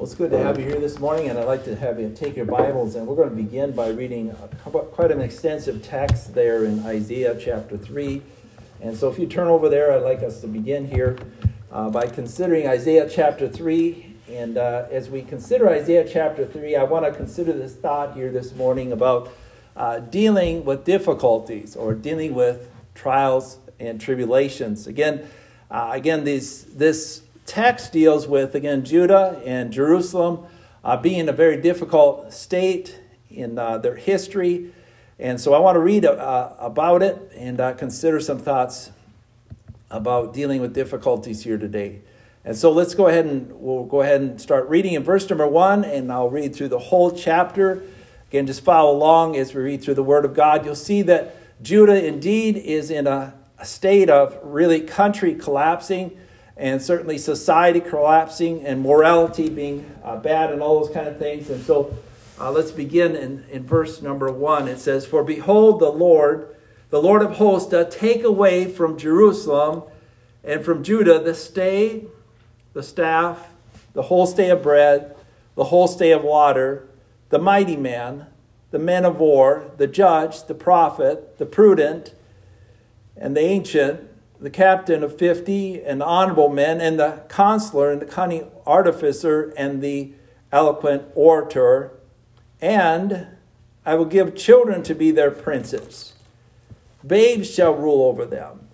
Well, it's good to have you here this morning, and I'd like to have you take your Bibles, and we're going to begin by reading a, quite an extensive text there in Isaiah chapter 3. And so, if you turn over there, I'd like us to begin here uh, by considering Isaiah chapter 3. And uh, as we consider Isaiah chapter 3, I want to consider this thought here this morning about uh, dealing with difficulties or dealing with trials and tribulations. Again, uh, again, these, this text deals with, again, Judah and Jerusalem uh, being a very difficult state in uh, their history. And so I want to read uh, about it and uh, consider some thoughts about dealing with difficulties here today. And so let's go ahead and we'll go ahead and start reading in verse number one, and I'll read through the whole chapter. Again, just follow along as we read through the Word of God. You'll see that Judah indeed is in a, a state of really country collapsing and certainly society collapsing and morality being uh, bad and all those kind of things. And so uh, let's begin in, in verse number one. It says, For behold, the Lord, the Lord of hosts, doth take away from Jerusalem and from Judah the stay, the staff, the whole stay of bread, the whole stay of water, the mighty man, the men of war, the judge, the prophet, the prudent, and the ancient the captain of 50 and honorable men, and the consular and the cunning artificer and the eloquent orator. And I will give children to be their princes. Babes shall rule over them.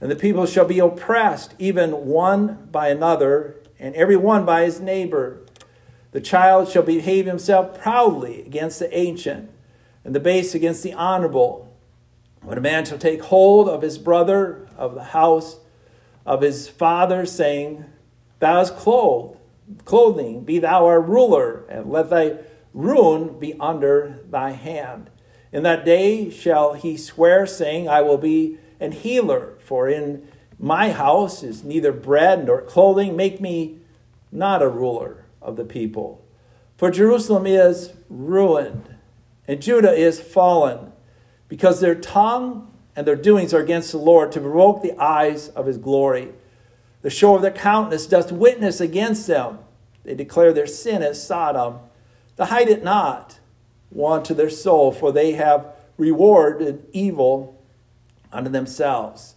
And the people shall be oppressed, even one by another, and every one by his neighbor. The child shall behave himself proudly against the ancient, and the base against the honorable. When a man shall take hold of his brother, of the house of his father, saying, Thou hast clothed, clothing, be thou our ruler, and let thy ruin be under thy hand. In that day shall he swear, saying, I will be an healer, for in my house is neither bread nor clothing. Make me not a ruler of the people. For Jerusalem is ruined, and Judah is fallen because their tongue and their doings are against the Lord to provoke the eyes of his glory. The show of their countenance doth witness against them. They declare their sin as Sodom. to hide it not, one to their soul, for they have rewarded evil unto themselves.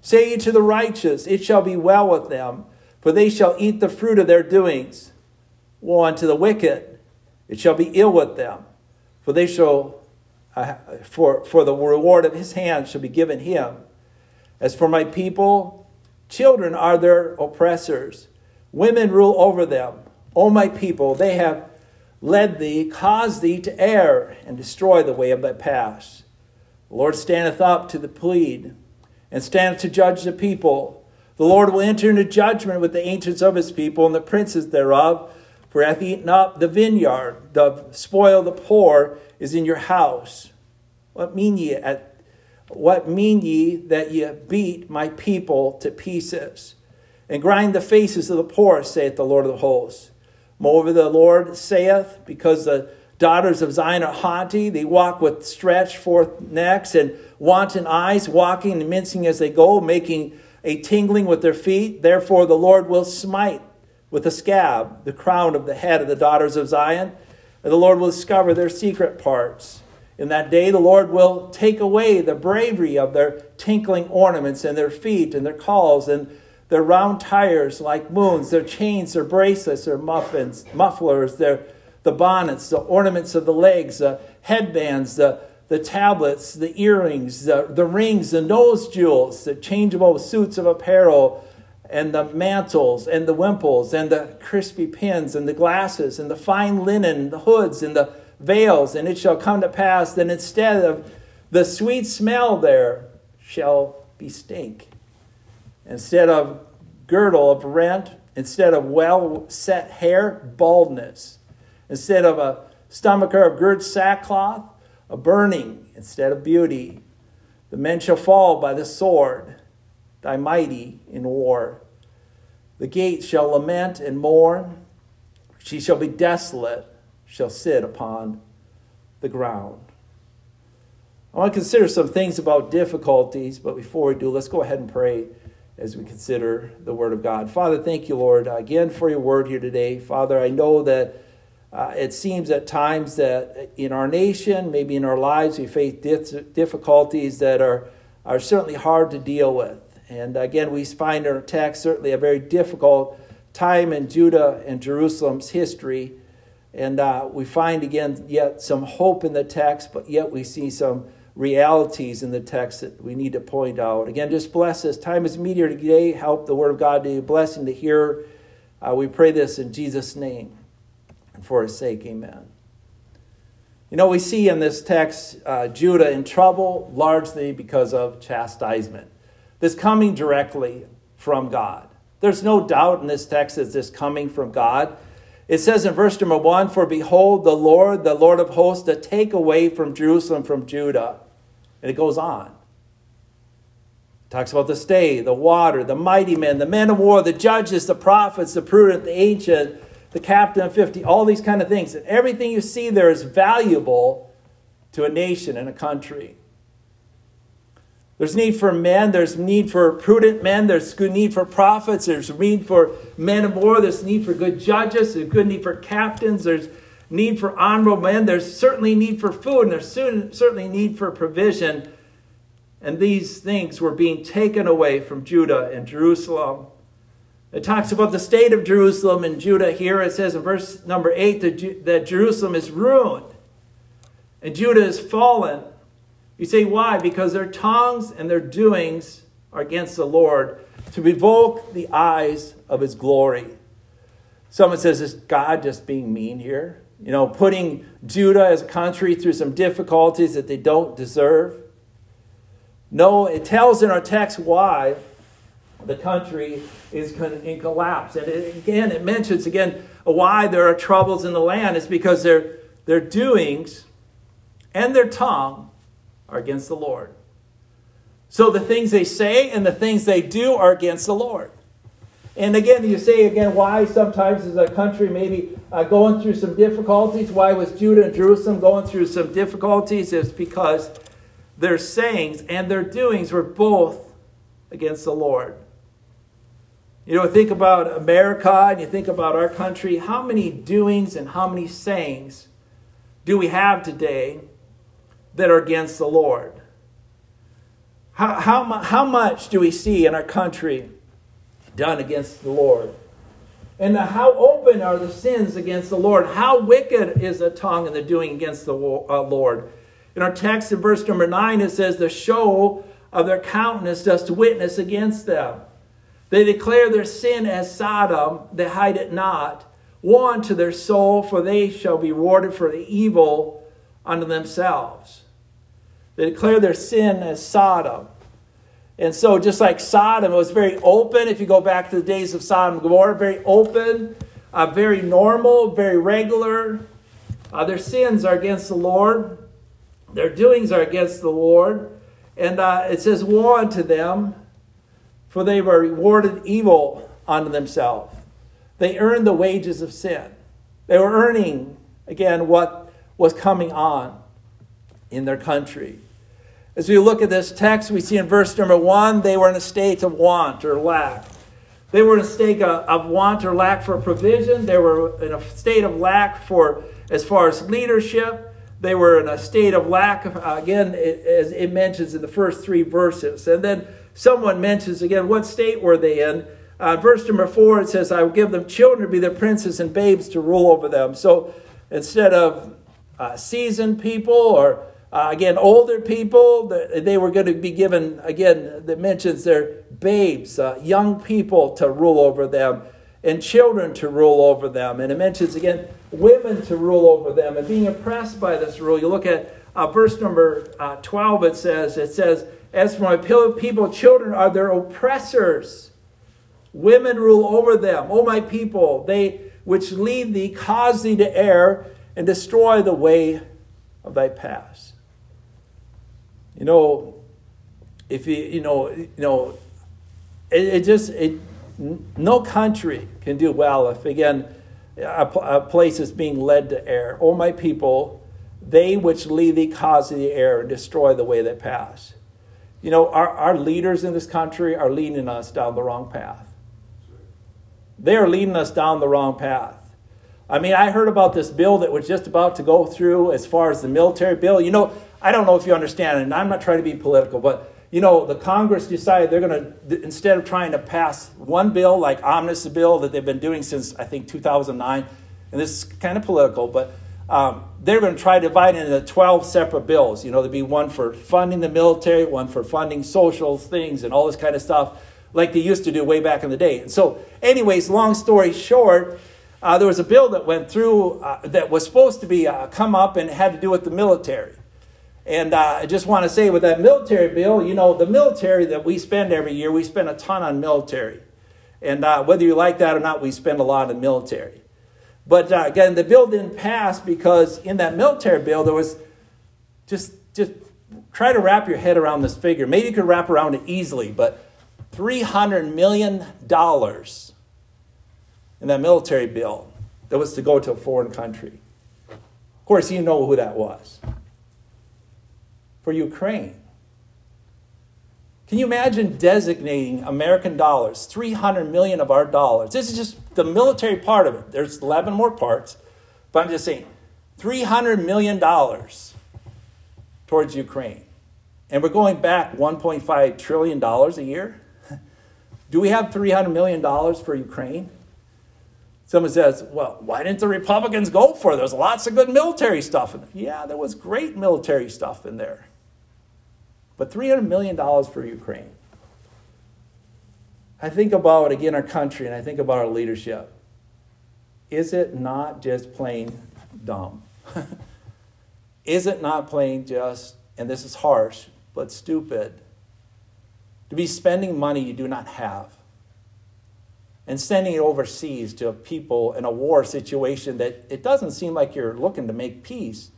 Say ye to the righteous, it shall be well with them, for they shall eat the fruit of their doings. Woe unto the wicked, it shall be ill with them, for they shall for, for the reward of his hand shall be given him. As for my people, children are their oppressors, women rule over them. O my people, they have led thee, caused thee to err, and destroy the way of thy paths. The Lord standeth up to the plead, and standeth to judge the people. The Lord will enter into judgment with the ancients of his people and the princes thereof, for hath eaten up the vineyard, the spoil the poor, is in your house. What mean ye at what mean ye that ye beat my people to pieces and grind the faces of the poor, saith the Lord of the hosts? Moreover, the Lord saith, because the daughters of Zion are haughty, they walk with stretched forth necks and wanton eyes, walking and mincing as they go, making a tingling with their feet. Therefore, the Lord will smite with a scab the crown of the head of the daughters of Zion and the Lord will discover their secret parts. In that day, the Lord will take away the bravery of their tinkling ornaments and their feet and their cauls and their round tires like moons, their chains, their bracelets, their muffins, mufflers, their the bonnets, the ornaments of the legs, the headbands, the, the tablets, the earrings, the, the rings, the nose jewels, the changeable suits of apparel, and the mantles and the wimples and the crispy pins and the glasses and the fine linen, the hoods and the veils. And it shall come to pass that instead of the sweet smell there shall be stink. Instead of girdle of rent, instead of well set hair, baldness. Instead of a stomacher of girt sackcloth, a burning instead of beauty. The men shall fall by the sword thy mighty in war. The gates shall lament and mourn. She shall be desolate, shall sit upon the ground. I want to consider some things about difficulties, but before we do, let's go ahead and pray as we consider the Word of God. Father, thank you, Lord, again for your word here today. Father, I know that uh, it seems at times that in our nation, maybe in our lives, we face difficulties that are, are certainly hard to deal with. And again, we find in our text certainly a very difficult time in Judah and Jerusalem's history. And uh, we find again yet some hope in the text, but yet we see some realities in the text that we need to point out. Again, just bless us. Time is meteor today. Help the Word of God to be a blessing to hear. Uh, we pray this in Jesus' name and for His sake. Amen. You know, we see in this text uh, Judah in trouble largely because of chastisement. This coming directly from God. There's no doubt in this text that this coming from God. It says in verse number one, For behold, the Lord, the Lord of hosts, to take away from Jerusalem, from Judah and it goes on. It talks about the stay, the water, the mighty men, the men of war, the judges, the prophets, the prudent, the ancient, the captain of 50, all these kind of things. And everything you see there is valuable to a nation and a country. There's need for men, there's need for prudent men, there's good need for prophets, there's need for men of war, there's need for good judges, there's good need for captains, there's need for honorable men. There's certainly need for food, and there's certainly need for provision. And these things were being taken away from Judah and Jerusalem. It talks about the state of Jerusalem and Judah here. It says in verse number 8 that, that Jerusalem is ruined and Judah is fallen. You say, why? Because their tongues and their doings are against the Lord to revoke the eyes of his glory. Someone says, Is God just being mean here? you know, putting Judah as a country through some difficulties that they don't deserve. No, it tells in our text why the country is in collapse. And it, again, it mentions again why there are troubles in the land is because their, their doings and their tongue are against the Lord. So the things they say and the things they do are against the Lord. And again, you say again, why sometimes is a country maybe uh, going through some difficulties? Why was Judah and Jerusalem going through some difficulties? It's because their sayings and their doings were both against the Lord. You know, think about America and you think about our country. How many doings and how many sayings do we have today that are against the Lord? How, how, how much do we see in our country done against the Lord. And how open are the sins against the Lord? How wicked is the tongue and the doing against the uh, Lord? In our text in verse number 9, it says, The show of their countenance does witness against them. They declare their sin as Sodom, they hide it not. Woe unto their soul, for they shall be rewarded for the evil unto themselves. They declare their sin as Sodom. And so, just like Sodom, it was very open. If you go back to the days of Sodom and Gomorrah, very open, uh, very normal, very regular. Uh, their sins are against the Lord, their doings are against the Lord. And uh, it says, Woe unto them, for they were rewarded evil unto themselves. They earned the wages of sin. They were earning, again, what was coming on in their country. As we look at this text, we see in verse number one, they were in a state of want or lack. They were in a state of want or lack for provision. They were in a state of lack for as far as leadership. They were in a state of lack, of, again, as it mentions in the first three verses. And then someone mentions again, what state were they in? Uh, verse number four, it says, I will give them children to be their princes and babes to rule over them. So instead of uh, seasoned people or uh, again, older people, they were going to be given, again, that mentions their babes, uh, young people to rule over them, and children to rule over them. And it mentions, again, women to rule over them and being oppressed by this rule. You look at uh, verse number uh, 12, it says, it says, As for my people, children are their oppressors. Women rule over them. O my people, they which lead thee cause thee to err and destroy the way of thy paths. You know, if you you know you know, it, it just it no country can do well if again a, a place is being led to err. O my people, they which lead thee cause thee err and destroy the way that pass. You know, our, our leaders in this country are leading us down the wrong path. They are leading us down the wrong path. I mean, I heard about this bill that was just about to go through as far as the military bill. You know, I don't know if you understand, and I'm not trying to be political, but you know, the Congress decided they're going to, instead of trying to pass one bill like omnibus bill that they've been doing since I think 2009, and this is kind of political, but um, they're going to try to divide it into 12 separate bills. You know, there'd be one for funding the military, one for funding social things, and all this kind of stuff, like they used to do way back in the day. And so, anyways, long story short, uh, there was a bill that went through uh, that was supposed to be uh, come up and had to do with the military. And uh, I just want to say with that military bill, you know, the military that we spend every year, we spend a ton on military. And uh, whether you like that or not, we spend a lot on military. But uh, again, the bill didn't pass because in that military bill, there was just, just try to wrap your head around this figure. Maybe you could wrap around it easily, but $300 million in that military bill that was to go to a foreign country. Of course, you know who that was. For Ukraine. Can you imagine designating American dollars, 300 million of our dollars? This is just the military part of it. There's 11 more parts, but I'm just saying 300 million dollars towards Ukraine. And we're going back 1.5 trillion dollars a year. Do we have 300 million dollars for Ukraine? Someone says, well, why didn't the Republicans go for it? There's lots of good military stuff in there. Yeah, there was great military stuff in there. But $300 million for Ukraine. I think about, again, our country and I think about our leadership. Is it not just plain dumb? is it not plain just, and this is harsh, but stupid, to be spending money you do not have? and sending it overseas to people in a war situation that it doesn't seem like you're looking to make peace.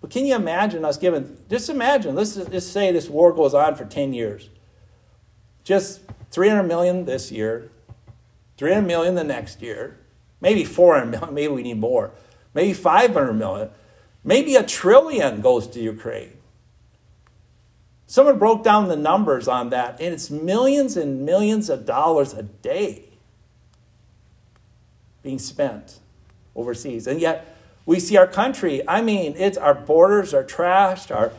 But can you imagine us giving, just imagine, let's just say this war goes on for 10 years. Just 300 million this year, 300 million the next year, maybe 400 million, maybe we need more, maybe 500 million, maybe a trillion goes to Ukraine. Someone broke down the numbers on that, and it's millions and millions of dollars a day being spent overseas. And yet, we see our country, I mean, it's our borders are trashed, our,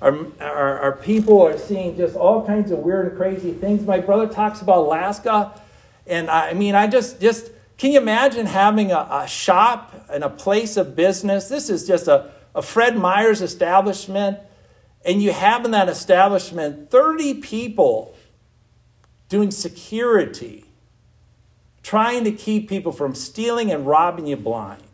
our, our, our, people are seeing just all kinds of weird and crazy things. My brother talks about Alaska, and I mean, I just, just can you imagine having a, a shop and a place of business? This is just a, a Fred Meyer's establishment, and you have in that establishment 30 people doing security trying to keep people from stealing and robbing you blind.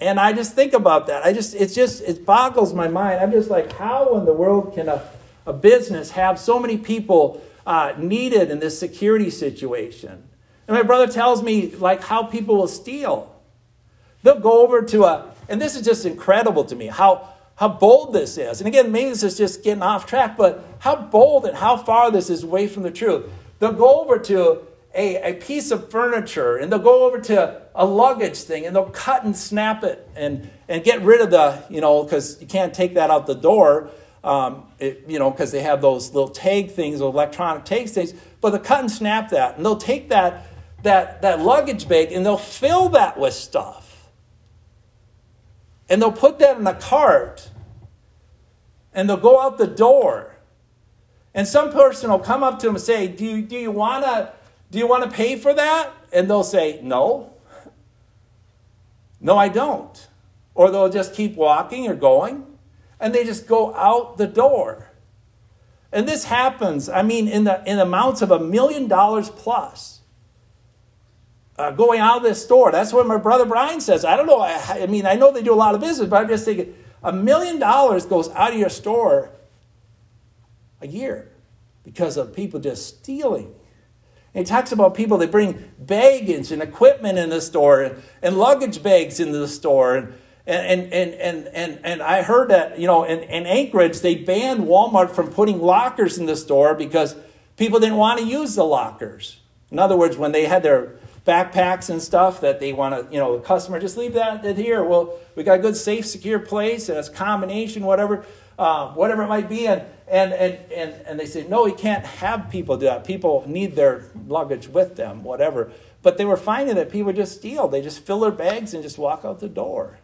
And I just think about that. I just, it's just, it boggles my mind. I'm just like, how in the world can a, a business have so many people uh, needed in this security situation? And my brother tells me, like, how people will steal. They'll go over to a, and this is just incredible to me, how, how bold this is. And again, maybe this is just getting off track, but how bold and how far this is away from the truth. They'll go over to a, a piece of furniture and they'll go over to a luggage thing and they'll cut and snap it and, and get rid of the, you know, because you can't take that out the door, um, it, you know, because they have those little tag things, electronic tag things, but they'll cut and snap that and they'll take that, that, that luggage bag and they'll fill that with stuff. And they'll put that in a cart and they'll go out the door. And some person will come up to them and say, Do you, do you want to do you want to pay for that? And they'll say, No. No, I don't. Or they'll just keep walking or going, and they just go out the door. And this happens, I mean, in, the, in amounts of a million dollars plus. Uh, going out of this store. That's what my brother Brian says. I don't know. I, I mean, I know they do a lot of business, but I'm just thinking a million dollars goes out of your store a year because of people just stealing he talks about people that bring baggage and equipment in the store and, and luggage bags into the store. And, and, and, and, and, and I heard that, you know, in, in Anchorage, they banned Walmart from putting lockers in the store because people didn't want to use the lockers. In other words, when they had their backpacks and stuff that they want to, you know, the customer just leave that here. Well, we got a good, safe, secure place and it's combination, whatever. Uh, whatever it might be. And, and, and, and, and they say, no, we can't have people do that. People need their luggage with them, whatever. But they were finding that people just steal. They just fill their bags and just walk out the door.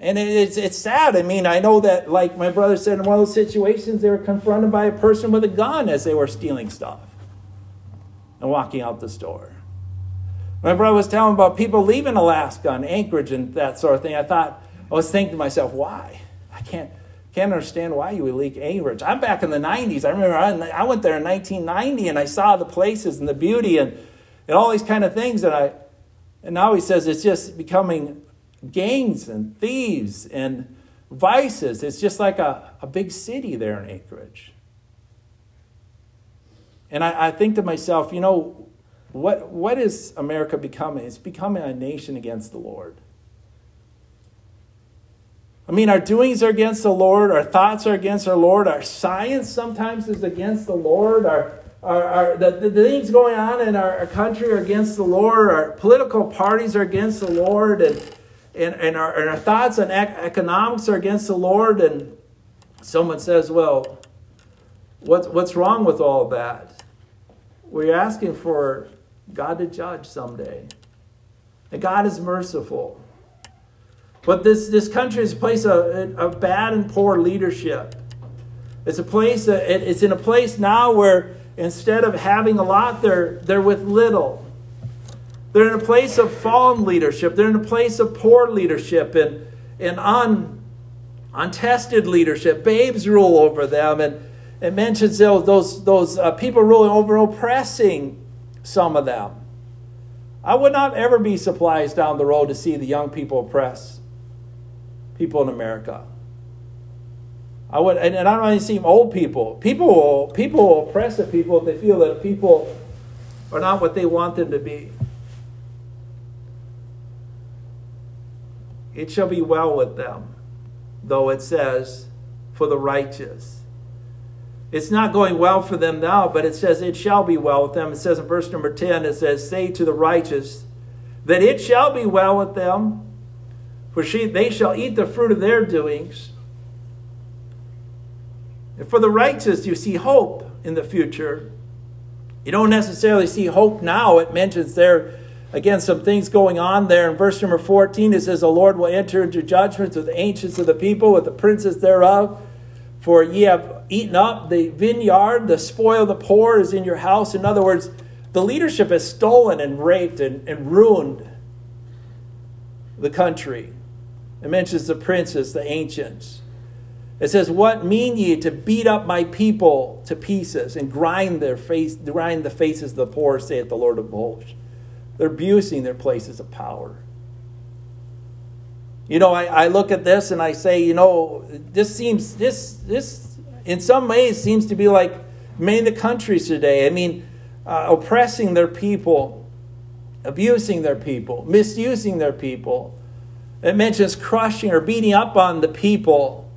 And it's, it's sad. I mean, I know that, like my brother said, in one of those situations, they were confronted by a person with a gun as they were stealing stuff and walking out the store. My brother was telling about people leaving Alaska and Anchorage and that sort of thing. I thought, I was thinking to myself, why? I can't, can't understand why you would leave Anchorage. I'm back in the 90s. I remember I, I went there in 1990 and I saw the places and the beauty and, and all these kind of things. And, I, and now he says it's just becoming gangs and thieves and vices. It's just like a, a big city there in Anchorage. And I, I think to myself, you know, what, what is America becoming? It's becoming a nation against the Lord. I mean, our doings are against the Lord, our thoughts are against our Lord, our science sometimes is against the Lord, our, our, our the, the things going on in our, our country are against the Lord, our political parties are against the Lord, and, and, and, our, and our thoughts on ec- economics are against the Lord. And someone says, Well, what's, what's wrong with all of that? We're asking for God to judge someday. And God is merciful. But this, this country is a place of, of bad and poor leadership. It's a place it's in a place now where instead of having a lot, they're, they're with little. They're in a place of fallen leadership. They're in a place of poor leadership and, and un, untested leadership. Babes rule over them. And it mentions those, those, uh, people ruling over oppressing some of them. I would not ever be surprised down the road to see the young people oppress people in America. I would, and, and I don't even see old people. People will, people will oppress the people if they feel that people are not what they want them to be. It shall be well with them, though it says, for the righteous. It's not going well for them now, but it says it shall be well with them. It says in verse number 10, it says, Say to the righteous that it shall be well with them, for she, they shall eat the fruit of their doings. And for the righteous, you see hope in the future. You don't necessarily see hope now. It mentions there, again, some things going on there. In verse number 14, it says, The Lord will enter into judgments with the ancients of the people, with the princes thereof. For ye have eaten up the vineyard, the spoil of the poor is in your house. In other words, the leadership has stolen and raped and, and ruined the country. It mentions the princes, the ancients. It says, What mean ye to beat up my people to pieces and grind their face, grind the faces of the poor, saith the Lord of hosts. They're abusing their places of power. You know, I, I look at this and I say, you know, this seems, this, this in some ways seems to be like many of the countries today. I mean, uh, oppressing their people, abusing their people, misusing their people. It mentions crushing or beating up on the people,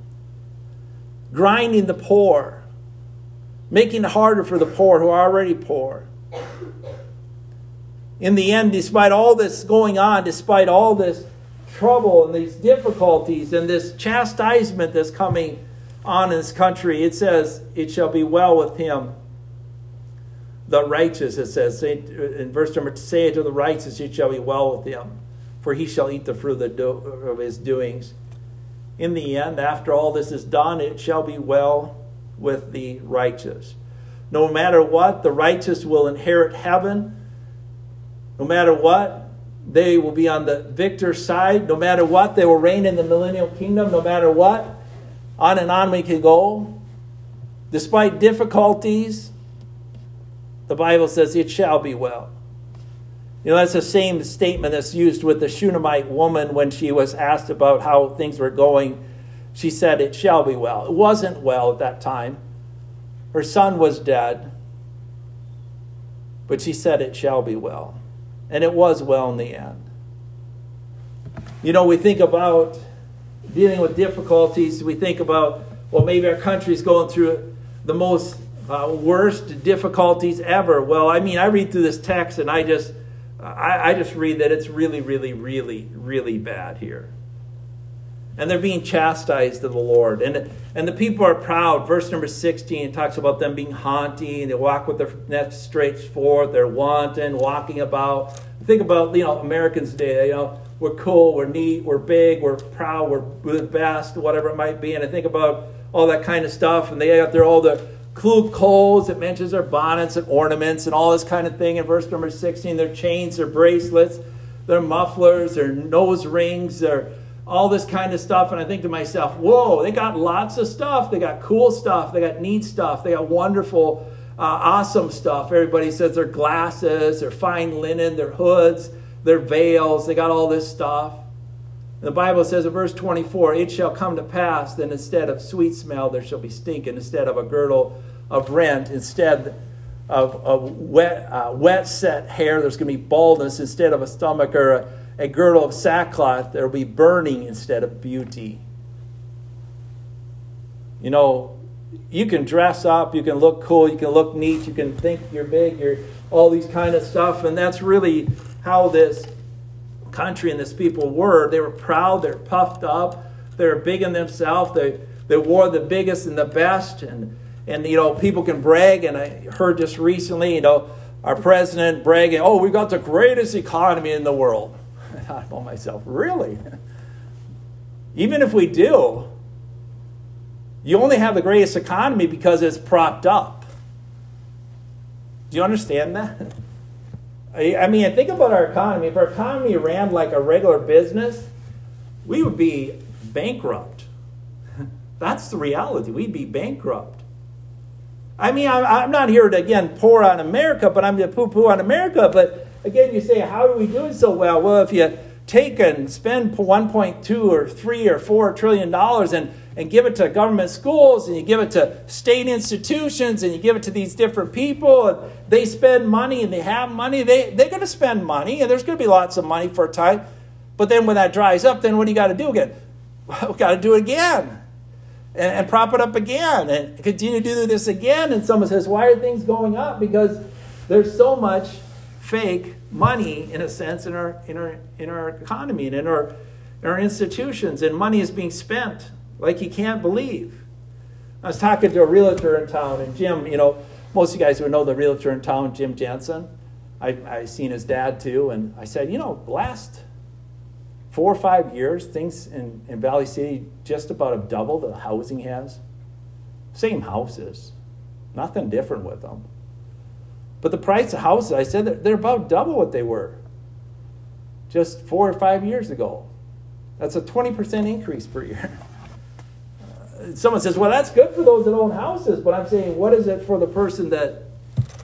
grinding the poor, making it harder for the poor who are already poor. In the end, despite all this going on, despite all this trouble and these difficulties and this chastisement that's coming on in this country, it says, It shall be well with him. The righteous, it says, in verse number, say to the righteous, it shall be well with him, for he shall eat the fruit of his doings. In the end, after all this is done, it shall be well with the righteous. No matter what, the righteous will inherit heaven. No matter what, they will be on the victor's side. No matter what, they will reign in the millennial kingdom. No matter what, on and on we can go. Despite difficulties, the Bible says it shall be well. You know, that's the same statement that's used with the Shunammite woman when she was asked about how things were going. She said, It shall be well. It wasn't well at that time. Her son was dead. But she said, It shall be well and it was well in the end. You know, we think about dealing with difficulties, we think about, well, maybe our country's going through the most uh, worst difficulties ever. Well, I mean, I read through this text and I just, I, I just read that it's really, really, really, really bad here. and they're being chastised of the Lord. And, and the people are proud. Verse number 16 talks about them being haughty, they walk with their necks straight forth, they're wanton, walking about. Think about, you know, Americans today, you know, we're cool, we're neat, we're big, we're proud, we're the best, whatever it might be. And I think about all that kind of stuff, and they got there all the cool coals, It mentions their bonnets and ornaments and all this kind of thing in verse number 16. Their chains, their bracelets, their mufflers, their nose rings, their all this kind of stuff. And I think to myself, whoa, they got lots of stuff. They got cool stuff. They got neat stuff. They got wonderful, uh, awesome stuff. Everybody says their glasses, their fine linen, their hoods, their veils. They got all this stuff. The Bible says in verse 24, it shall come to pass that instead of sweet smell, there shall be stink, and instead of a girdle of rent, instead of, of wet, uh, wet set hair, there's going to be baldness. Instead of a stomach or a a girdle of sackcloth, there will be burning instead of beauty. You know, you can dress up, you can look cool, you can look neat, you can think you're big, you're all these kind of stuff, and that's really how this country and this people were. They were proud, they're puffed up, they're big in themselves, they, they wore the biggest and the best, and and you know, people can brag, and I heard just recently, you know, our president bragging, oh, we've got the greatest economy in the world. I thought about myself, really? Even if we do, you only have the greatest economy because it's propped up. Do you understand that? I mean, think about our economy. If our economy ran like a regular business, we would be bankrupt. That's the reality. We'd be bankrupt. I mean, I'm not here to, again, pour on America, but I'm to poo poo on America. But again, you say, how do we do it so well? Well, if you take and spend 1.2 or 3 or 4 trillion dollars and, and give it to government schools and you give it to state institutions and you give it to these different people and they spend money and they have money, they, they're going to spend money and there's going to be lots of money for a time. But then when that dries up, then what do you got to do again? we got to do it again. And, and prop it up again and continue to do this again. And someone says, Why are things going up? Because there's so much fake money, in a sense, in our, in our, in our economy and in our, in our institutions, and money is being spent like you can't believe. I was talking to a realtor in town, and Jim, you know, most of you guys would know the realtor in town, Jim Jensen. I, I seen his dad too, and I said, you know, last four or five years, things in, in Valley City just about have doubled the housing has. Same houses, nothing different with them. But the price of houses, I said, they're about double what they were just four or five years ago. That's a 20% increase per year. Someone says, well, that's good for those that own houses. But I'm saying, what is it for the person that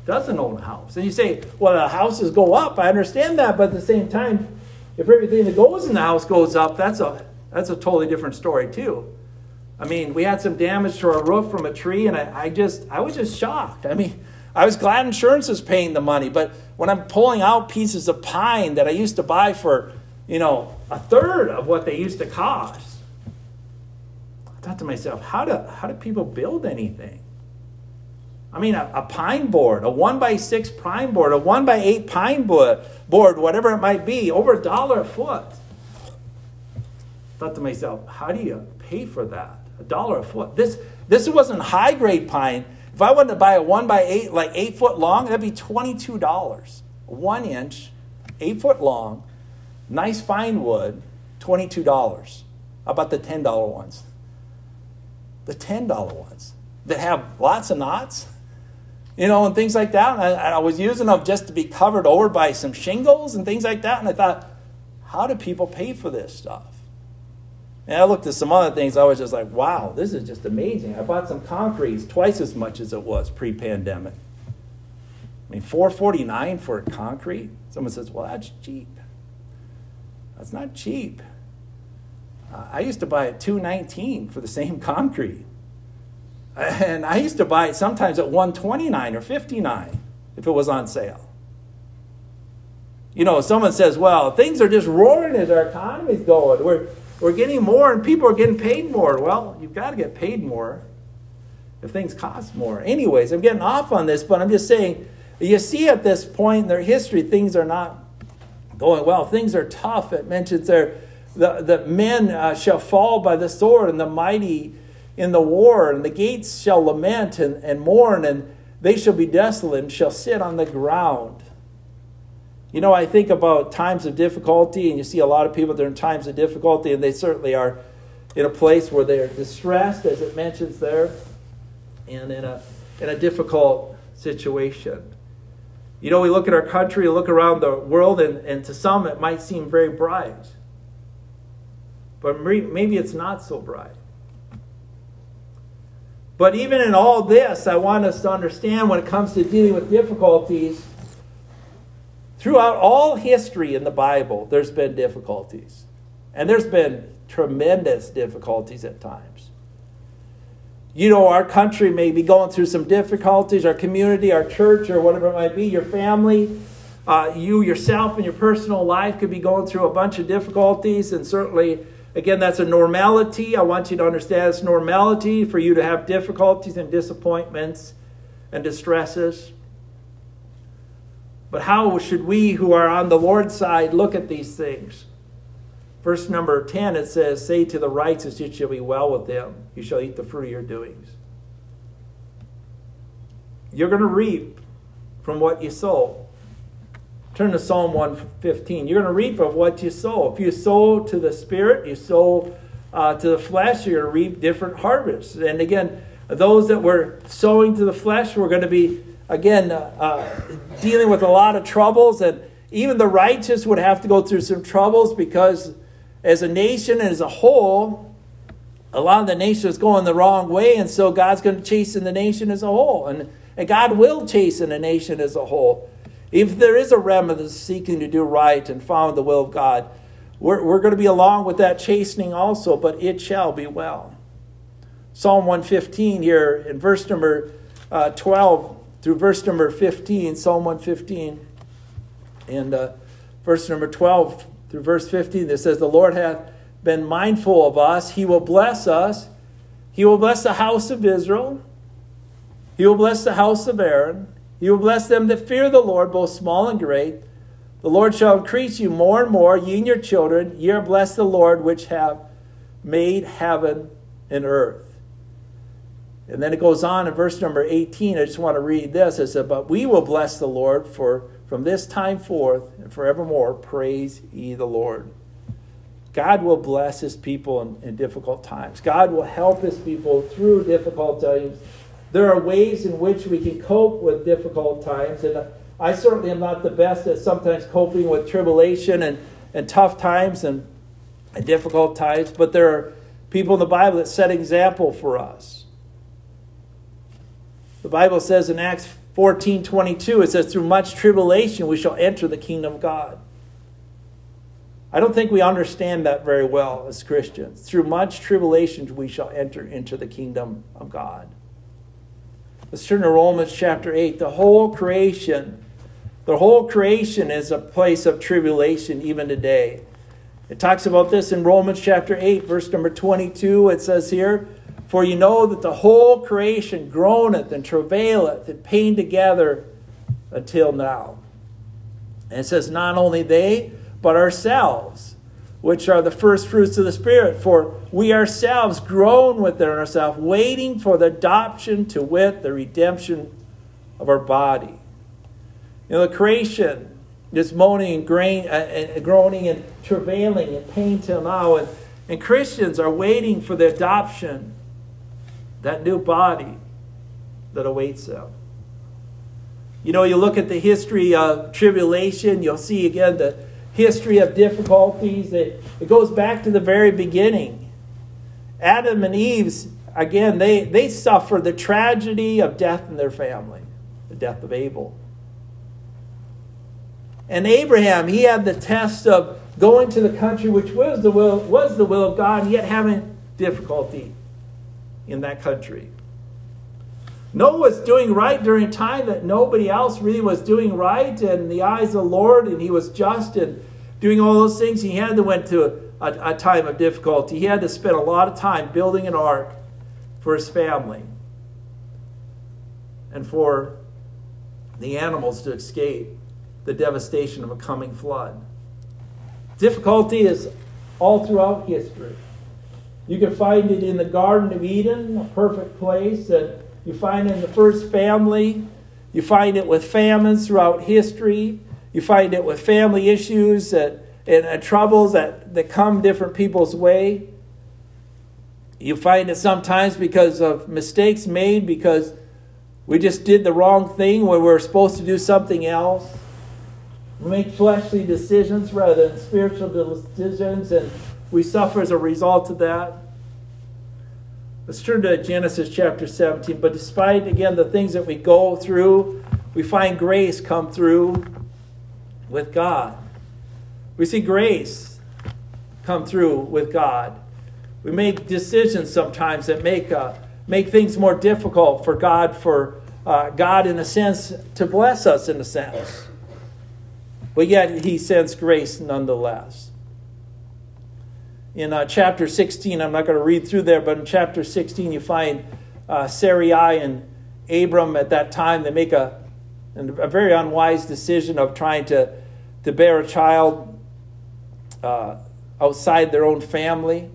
doesn't own a house? And you say, well, the houses go up. I understand that. But at the same time, if everything that goes in the house goes up, that's a, that's a totally different story, too. I mean, we had some damage to our roof from a tree, and I, I just, I was just shocked. I mean, I was glad insurance was paying the money, but when I'm pulling out pieces of pine that I used to buy for, you know, a third of what they used to cost, I thought to myself, how do, how do people build anything? I mean, a, a pine board, a one by six pine board, a one by eight pine board, board, whatever it might be, over a dollar a foot. I thought to myself, how do you pay for that? A dollar a foot. This this wasn't high grade pine. If I wanted to buy a one by eight, like eight foot long, that'd be $22. One inch, eight foot long, nice fine wood, $22. How about the $10 ones? The $10 ones that have lots of knots, you know, and things like that. And I, I was using them just to be covered over by some shingles and things like that. And I thought, how do people pay for this stuff? And I looked at some other things, I was just like, wow, this is just amazing. I bought some concretes twice as much as it was pre pandemic. I mean, 449 for concrete. Someone says, well, that's cheap. That's not cheap. Uh, I used to buy at 219 for the same concrete. And I used to buy it sometimes at 129 or 59 if it was on sale. You know, someone says, well, things are just roaring as our economy's going. We're, we're getting more and people are getting paid more. Well, you've got to get paid more if things cost more. Anyways, I'm getting off on this, but I'm just saying, you see at this point in their history, things are not going well. Things are tough. It mentions there the, the men uh, shall fall by the sword, and the mighty in the war, and the gates shall lament and, and mourn, and they shall be desolate and shall sit on the ground. You know, I think about times of difficulty, and you see a lot of people that are in times of difficulty, and they certainly are in a place where they're distressed, as it mentions there, and in a, in a difficult situation. You know, we look at our country, look around the world, and, and to some it might seem very bright. But maybe it's not so bright. But even in all this, I want us to understand when it comes to dealing with difficulties, throughout all history in the Bible, there's been difficulties. And there's been tremendous difficulties at times. You know, our country may be going through some difficulties, our community, our church, or whatever it might be, your family, uh, you yourself and your personal life could be going through a bunch of difficulties, and certainly, again, that's a normality. I want you to understand it's normality for you to have difficulties and disappointments and distresses. But how should we who are on the Lord's side look at these things? Verse number 10, it says, Say to the righteous, it shall be well with them. You shall eat the fruit of your doings. You're going to reap from what you sow. Turn to Psalm 115. You're going to reap of what you sow. If you sow to the spirit, you sow uh, to the flesh, you're going to reap different harvests. And again, those that were sowing to the flesh were going to be, again, uh, uh, dealing with a lot of troubles. And even the righteous would have to go through some troubles because as a nation and as a whole, a lot of the nation is going the wrong way, and so God's going to chasten the nation as a whole. And, and God will chasten a nation as a whole. If there is a remnant that's seeking to do right and follow the will of God, we're, we're going to be along with that chastening also, but it shall be well. Psalm 115 here in verse number uh, 12 through verse number 15, Psalm 115, and uh, verse number 12 through verse 15 that says, The Lord hath been mindful of us. He will bless us. He will bless the house of Israel. He will bless the house of Aaron. He will bless them that fear the Lord, both small and great. The Lord shall increase you more and more, ye and your children. Ye are blessed the Lord, which have made heaven and earth. And then it goes on in verse number 18. I just want to read this. It said, But we will bless the Lord for from this time forth and forevermore, praise ye the Lord. God will bless his people in, in, difficult times. God will help his people through difficult times. There are ways in which we can cope with difficult times. And I certainly am not the best at sometimes coping with tribulation and, and tough times and, and difficult times, but there are people in the Bible that set example for us. The Bible says in Acts 14 22, it says, Through much tribulation we shall enter the kingdom of God. I don't think we understand that very well as Christians. Through much tribulation we shall enter into the kingdom of God. Let's turn to Romans chapter 8. The whole creation, the whole creation is a place of tribulation even today. It talks about this in Romans chapter 8, verse number 22. It says here, for you know that the whole creation groaneth and travaileth and pain together until now. And it says, Not only they, but ourselves, which are the first fruits of the Spirit. For we ourselves groan within ourselves, waiting for the adoption to wit, the redemption of our body. You know, the creation is moaning and, grain, uh, and groaning and travailing and pain till now. And, and Christians are waiting for the adoption that new body that awaits them. You know, you look at the history of tribulation, you'll see again the history of difficulties. It, it goes back to the very beginning. Adam and Eve's, again, they, they suffer the tragedy of death in their family, the death of Abel. And Abraham, he had the test of going to the country which was the will, was the will of God, and yet having difficulty in that country. Noah was doing right during a time that nobody else really was doing right in the eyes of the Lord, and he was just and doing all those things. He had to went to a, a time of difficulty. He had to spend a lot of time building an ark for his family and for the animals to escape the devastation of a coming flood. Difficulty is all throughout history. You can find it in the Garden of Eden, a perfect place, and you find in the first family. You find it with famines throughout history. You find it with family issues that, and, and troubles that, that come different people's way. You find it sometimes because of mistakes made, because we just did the wrong thing when we were supposed to do something else. We make fleshly decisions rather than spiritual decisions, and we suffer as a result of that. Let's turn to Genesis chapter 17. But despite, again, the things that we go through, we find grace come through with God. We see grace come through with God. We make decisions sometimes that make, uh, make things more difficult for God, for uh, God, in a sense, to bless us, in a sense. But yet, He sends grace nonetheless. In uh, chapter 16, I'm not going to read through there, but in chapter 16, you find uh, Sarai and Abram at that time. They make a, a very unwise decision of trying to, to bear a child uh, outside their own family.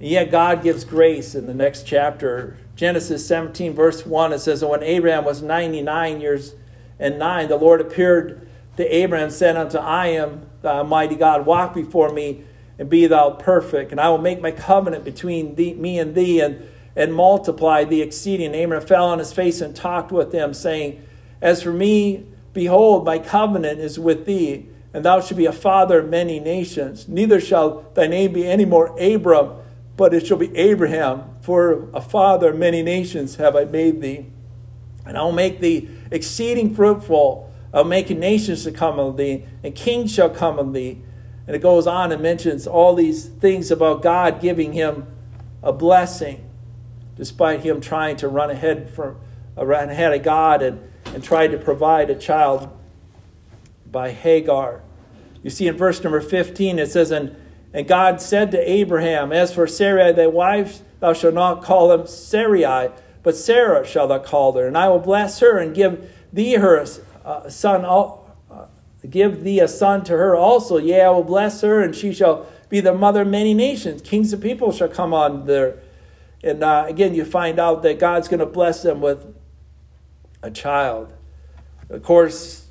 And yet God gives grace in the next chapter. Genesis 17, verse 1, it says, And when Abraham was 99 years and 9, the Lord appeared to Abraham and said unto I am the Almighty God, walk before me and be thou perfect. And I will make my covenant between thee, me and thee and, and multiply thee exceeding. And Abraham fell on his face and talked with them, saying, As for me, behold, my covenant is with thee, and thou shalt be a father of many nations. Neither shall thy name be any more Abram but it shall be Abraham, for a father of many nations have I made thee. And I'll make thee exceeding fruitful. I'll make nations to come of thee, and kings shall come of thee. And it goes on and mentions all these things about God giving him a blessing, despite him trying to run ahead from run ahead of God and, and try to provide a child by Hagar. You see in verse number 15, it says, And and God said to Abraham, As for Sarai thy wife, thou shalt not call him Sarai, but Sarah shall thou call her. And I will bless her and give thee her uh, son, uh, give thee a son to her also. Yea, I will bless her, and she shall be the mother of many nations. Kings of people shall come on there. And uh, again, you find out that God's going to bless them with a child. Of course,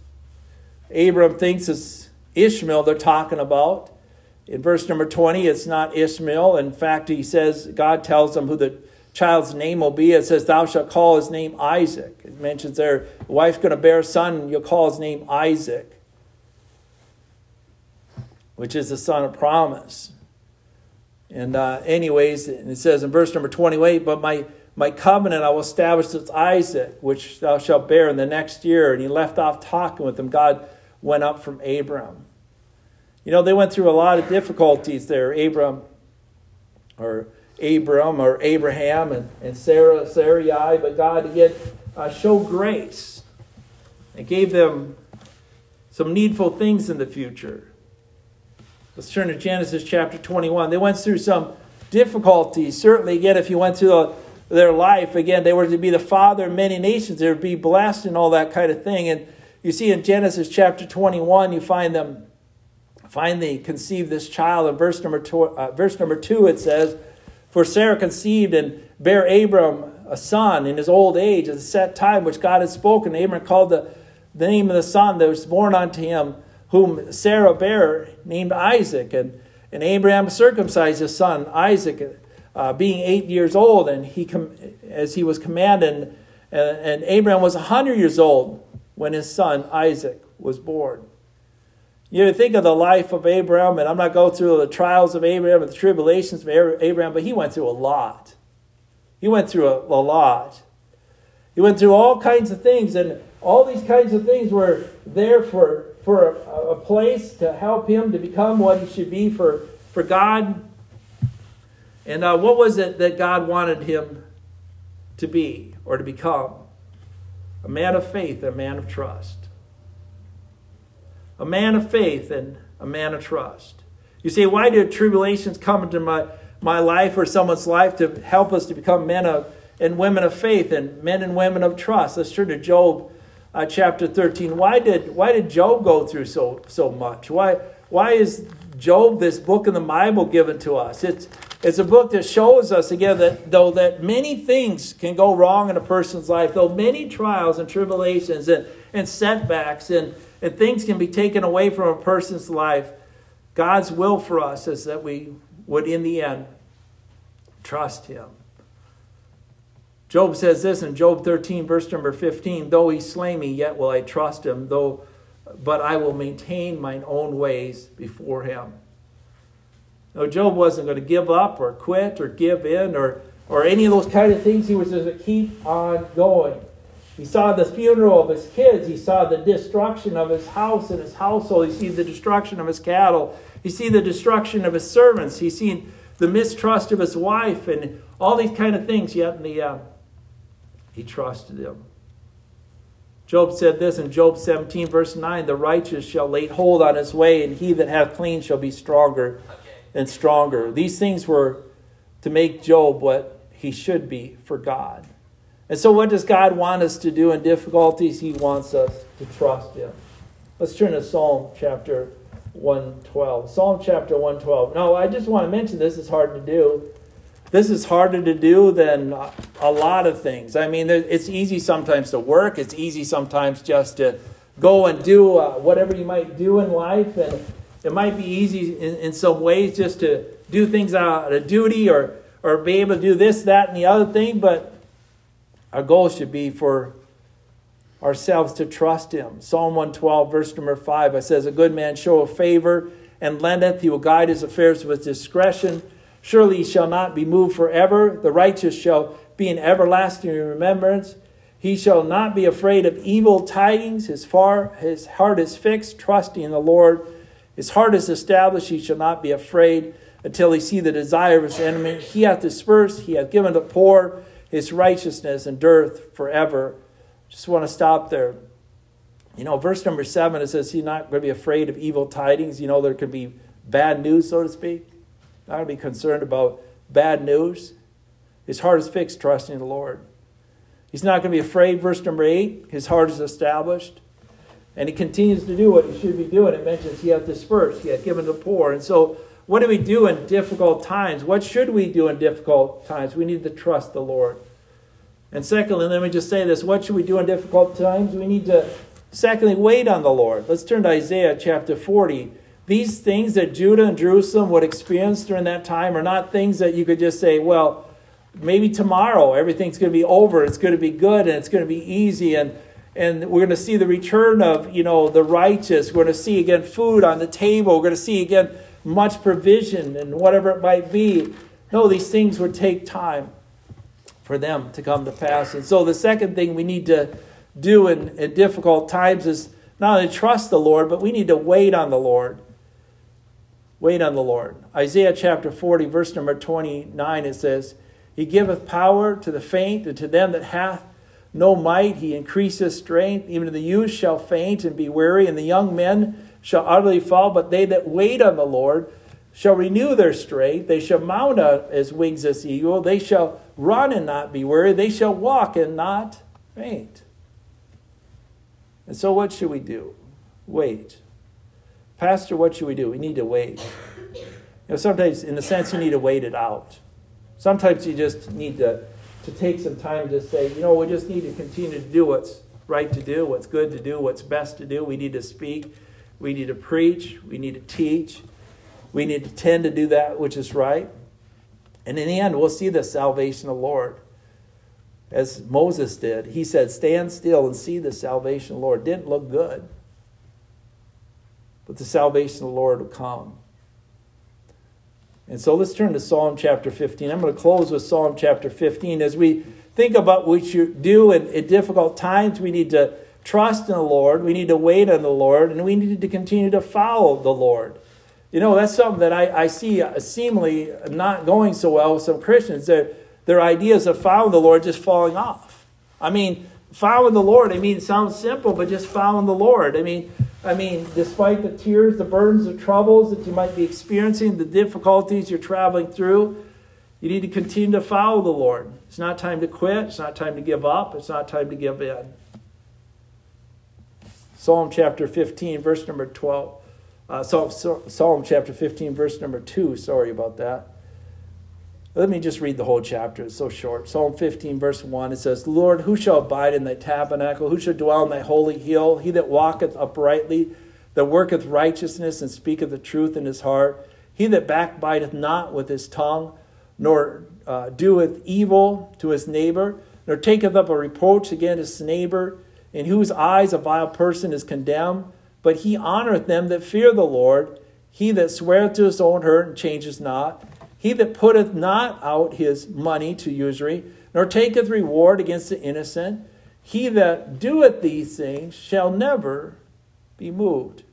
Abram thinks it's Ishmael they're talking about. In verse number 20, it's not Ishmael. In fact, he says, God tells him who the child's name will be. It says, Thou shalt call his name Isaac. It mentions there, the wife's going to bear a son, and you'll call his name Isaac, which is the son of promise. And, uh, anyways, and it says in verse number 28, But my, my covenant I will establish with Isaac, which thou shalt bear in the next year. And he left off talking with them. God went up from Abram. You know, they went through a lot of difficulties there. Abram, or Abram, or Abraham, and, and Sarah, Sarai, but God again uh, showed grace and gave them some needful things in the future. Let's turn to Genesis chapter 21. They went through some difficulties. Certainly, again, if you went through their life, again, they were to be the father of many nations. They would be blessed and all that kind of thing. And you see in Genesis chapter 21, you find them finally conceived this child. In verse number two, uh, verse number two, it says, "For Sarah conceived and bare Abram a son in his old age at the set time which God had spoken. Abram called the, the name of the son that was born unto him, whom Sarah bare, named Isaac. And, and Abraham circumcised his son Isaac, uh, being eight years old, and he com- as he was commanded. And, and Abraham was a hundred years old when his son Isaac was born. You think of the life of Abraham, and I'm not going through the trials of Abraham and the tribulations of Abraham, but he went through a lot. He went through a, a lot. He went through all kinds of things, and all these kinds of things were there for, for a, a place to help him to become what he should be for, for God. And uh, what was it that God wanted him to be or to become? A man of faith, a man of trust a man of faith and a man of trust. You say, why do tribulations come into my, my life or someone's life to help us to become men of and women of faith and men and women of trust? Let's turn to Job uh, chapter 13. Why did, why did Job go through so, so much? Why, why is Job, this book in the Bible given to us. It's, it's a book that shows us again that though that many things can go wrong in a person's life, though many trials and tribulations and, and setbacks and, and things can be taken away from a person's life, God's will for us is that we would, in the end, trust Him. Job says this in Job 13, verse number 15 Though he slay me, yet will I trust him, though, but I will maintain mine own ways before him. No, Job wasn't going to give up or quit or give in or, or any of those kind of things. He was just going to keep on going. He saw the funeral of his kids. He saw the destruction of his house and his household. He see the destruction of his cattle. He see the destruction of his servants. He seen the mistrust of his wife and all these kind of things. Yet in the uh, he trusted him. Job said this in Job 17, verse 9 The righteous shall lay hold on his way, and he that hath clean shall be stronger and stronger. These things were to make Job what he should be for God. And so, what does God want us to do in difficulties? He wants us to trust Him. Let's turn to Psalm chapter 112. Psalm chapter 112. Now, I just want to mention this it's hard to do. This is harder to do than a lot of things. I mean, it's easy sometimes to work, it's easy sometimes just to go and do uh, whatever you might do in life. And it might be easy in, in some ways just to do things out of duty or, or be able to do this, that, and the other thing. But our goal should be for ourselves to trust Him. Psalm 112, verse number 5, it says, A good man showeth favor and lendeth, he will guide his affairs with discretion. Surely he shall not be moved forever. The righteous shall be in everlasting remembrance. He shall not be afraid of evil tidings. His, far, his heart is fixed, trusting in the Lord. His heart is established. He shall not be afraid until he see the desire of his enemy. He hath dispersed. He hath given to poor. His righteousness endureth forever. Just want to stop there. You know, verse number seven, it says he's not going to be afraid of evil tidings. You know, there could be bad news, so to speak. Not to be concerned about bad news. His heart is fixed, trusting the Lord. He's not going to be afraid. Verse number eight, his heart is established. And he continues to do what he should be doing. It mentions he hath dispersed, he hath given to the poor. And so, what do we do in difficult times? What should we do in difficult times? We need to trust the Lord. And secondly, let me just say this what should we do in difficult times? We need to, secondly, wait on the Lord. Let's turn to Isaiah chapter 40. These things that Judah and Jerusalem would experience during that time are not things that you could just say, well, maybe tomorrow everything's going to be over, it's going to be good, and it's going to be easy, and and we're going to see the return of you know the righteous. We're going to see again food on the table. We're going to see again much provision and whatever it might be. No, these things would take time for them to come to pass. And so the second thing we need to do in, in difficult times is not only trust the Lord, but we need to wait on the Lord. Wait on the Lord. Isaiah chapter 40, verse number 29, it says, He giveth power to the faint, and to them that hath no might, He increaseth strength. Even the youth shall faint and be weary, and the young men shall utterly fall. But they that wait on the Lord shall renew their strength. They shall mount up as wings as eagle. They shall run and not be weary. They shall walk and not faint. And so, what should we do? Wait. Pastor, what should we do? We need to wait. You know, sometimes, in a sense, you need to wait it out. Sometimes you just need to, to take some time to say, you know, we just need to continue to do what's right to do, what's good to do, what's best to do. We need to speak. We need to preach. We need to teach. We need to tend to do that which is right. And in the end, we'll see the salvation of the Lord. As Moses did, he said, Stand still and see the salvation of the Lord. Didn't look good but the salvation of the Lord will come. And so let's turn to Psalm chapter 15. I'm going to close with Psalm chapter 15. As we think about what you do in, in difficult times, we need to trust in the Lord, we need to wait on the Lord, and we need to continue to follow the Lord. You know, that's something that I, I see seemingly not going so well with some Christians. Their, their ideas of following the Lord just falling off. I mean, following the Lord, I mean, it sounds simple, but just following the Lord. I mean, I mean, despite the tears, the burdens, the troubles that you might be experiencing, the difficulties you're traveling through, you need to continue to follow the Lord. It's not time to quit. It's not time to give up. It's not time to give in. Psalm chapter 15, verse number 12. Uh, so, Psalm chapter 15, verse number 2. Sorry about that. Let me just read the whole chapter. It's so short. Psalm 15, verse 1. It says, Lord, who shall abide in thy tabernacle? Who shall dwell in thy holy hill? He that walketh uprightly, that worketh righteousness, and speaketh the truth in his heart. He that backbiteth not with his tongue, nor uh, doeth evil to his neighbor, nor taketh up a reproach against his neighbor, in whose eyes a vile person is condemned. But he honoreth them that fear the Lord. He that sweareth to his own hurt and changes not. He that putteth not out his money to usury, nor taketh reward against the innocent. He that doeth these things shall never be moved.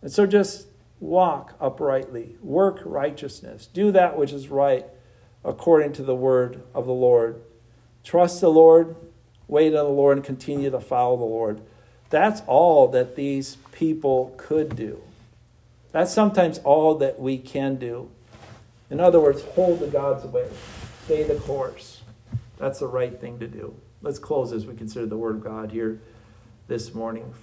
And so just walk uprightly, work righteousness, do that which is right according to the word of the Lord. Trust the Lord, wait on the Lord, and continue to follow the Lord. That's all that these people could do. That's sometimes all that we can do. In other words, hold the God's way, stay the course. That's the right thing to do. Let's close as we consider the Word of God here this morning.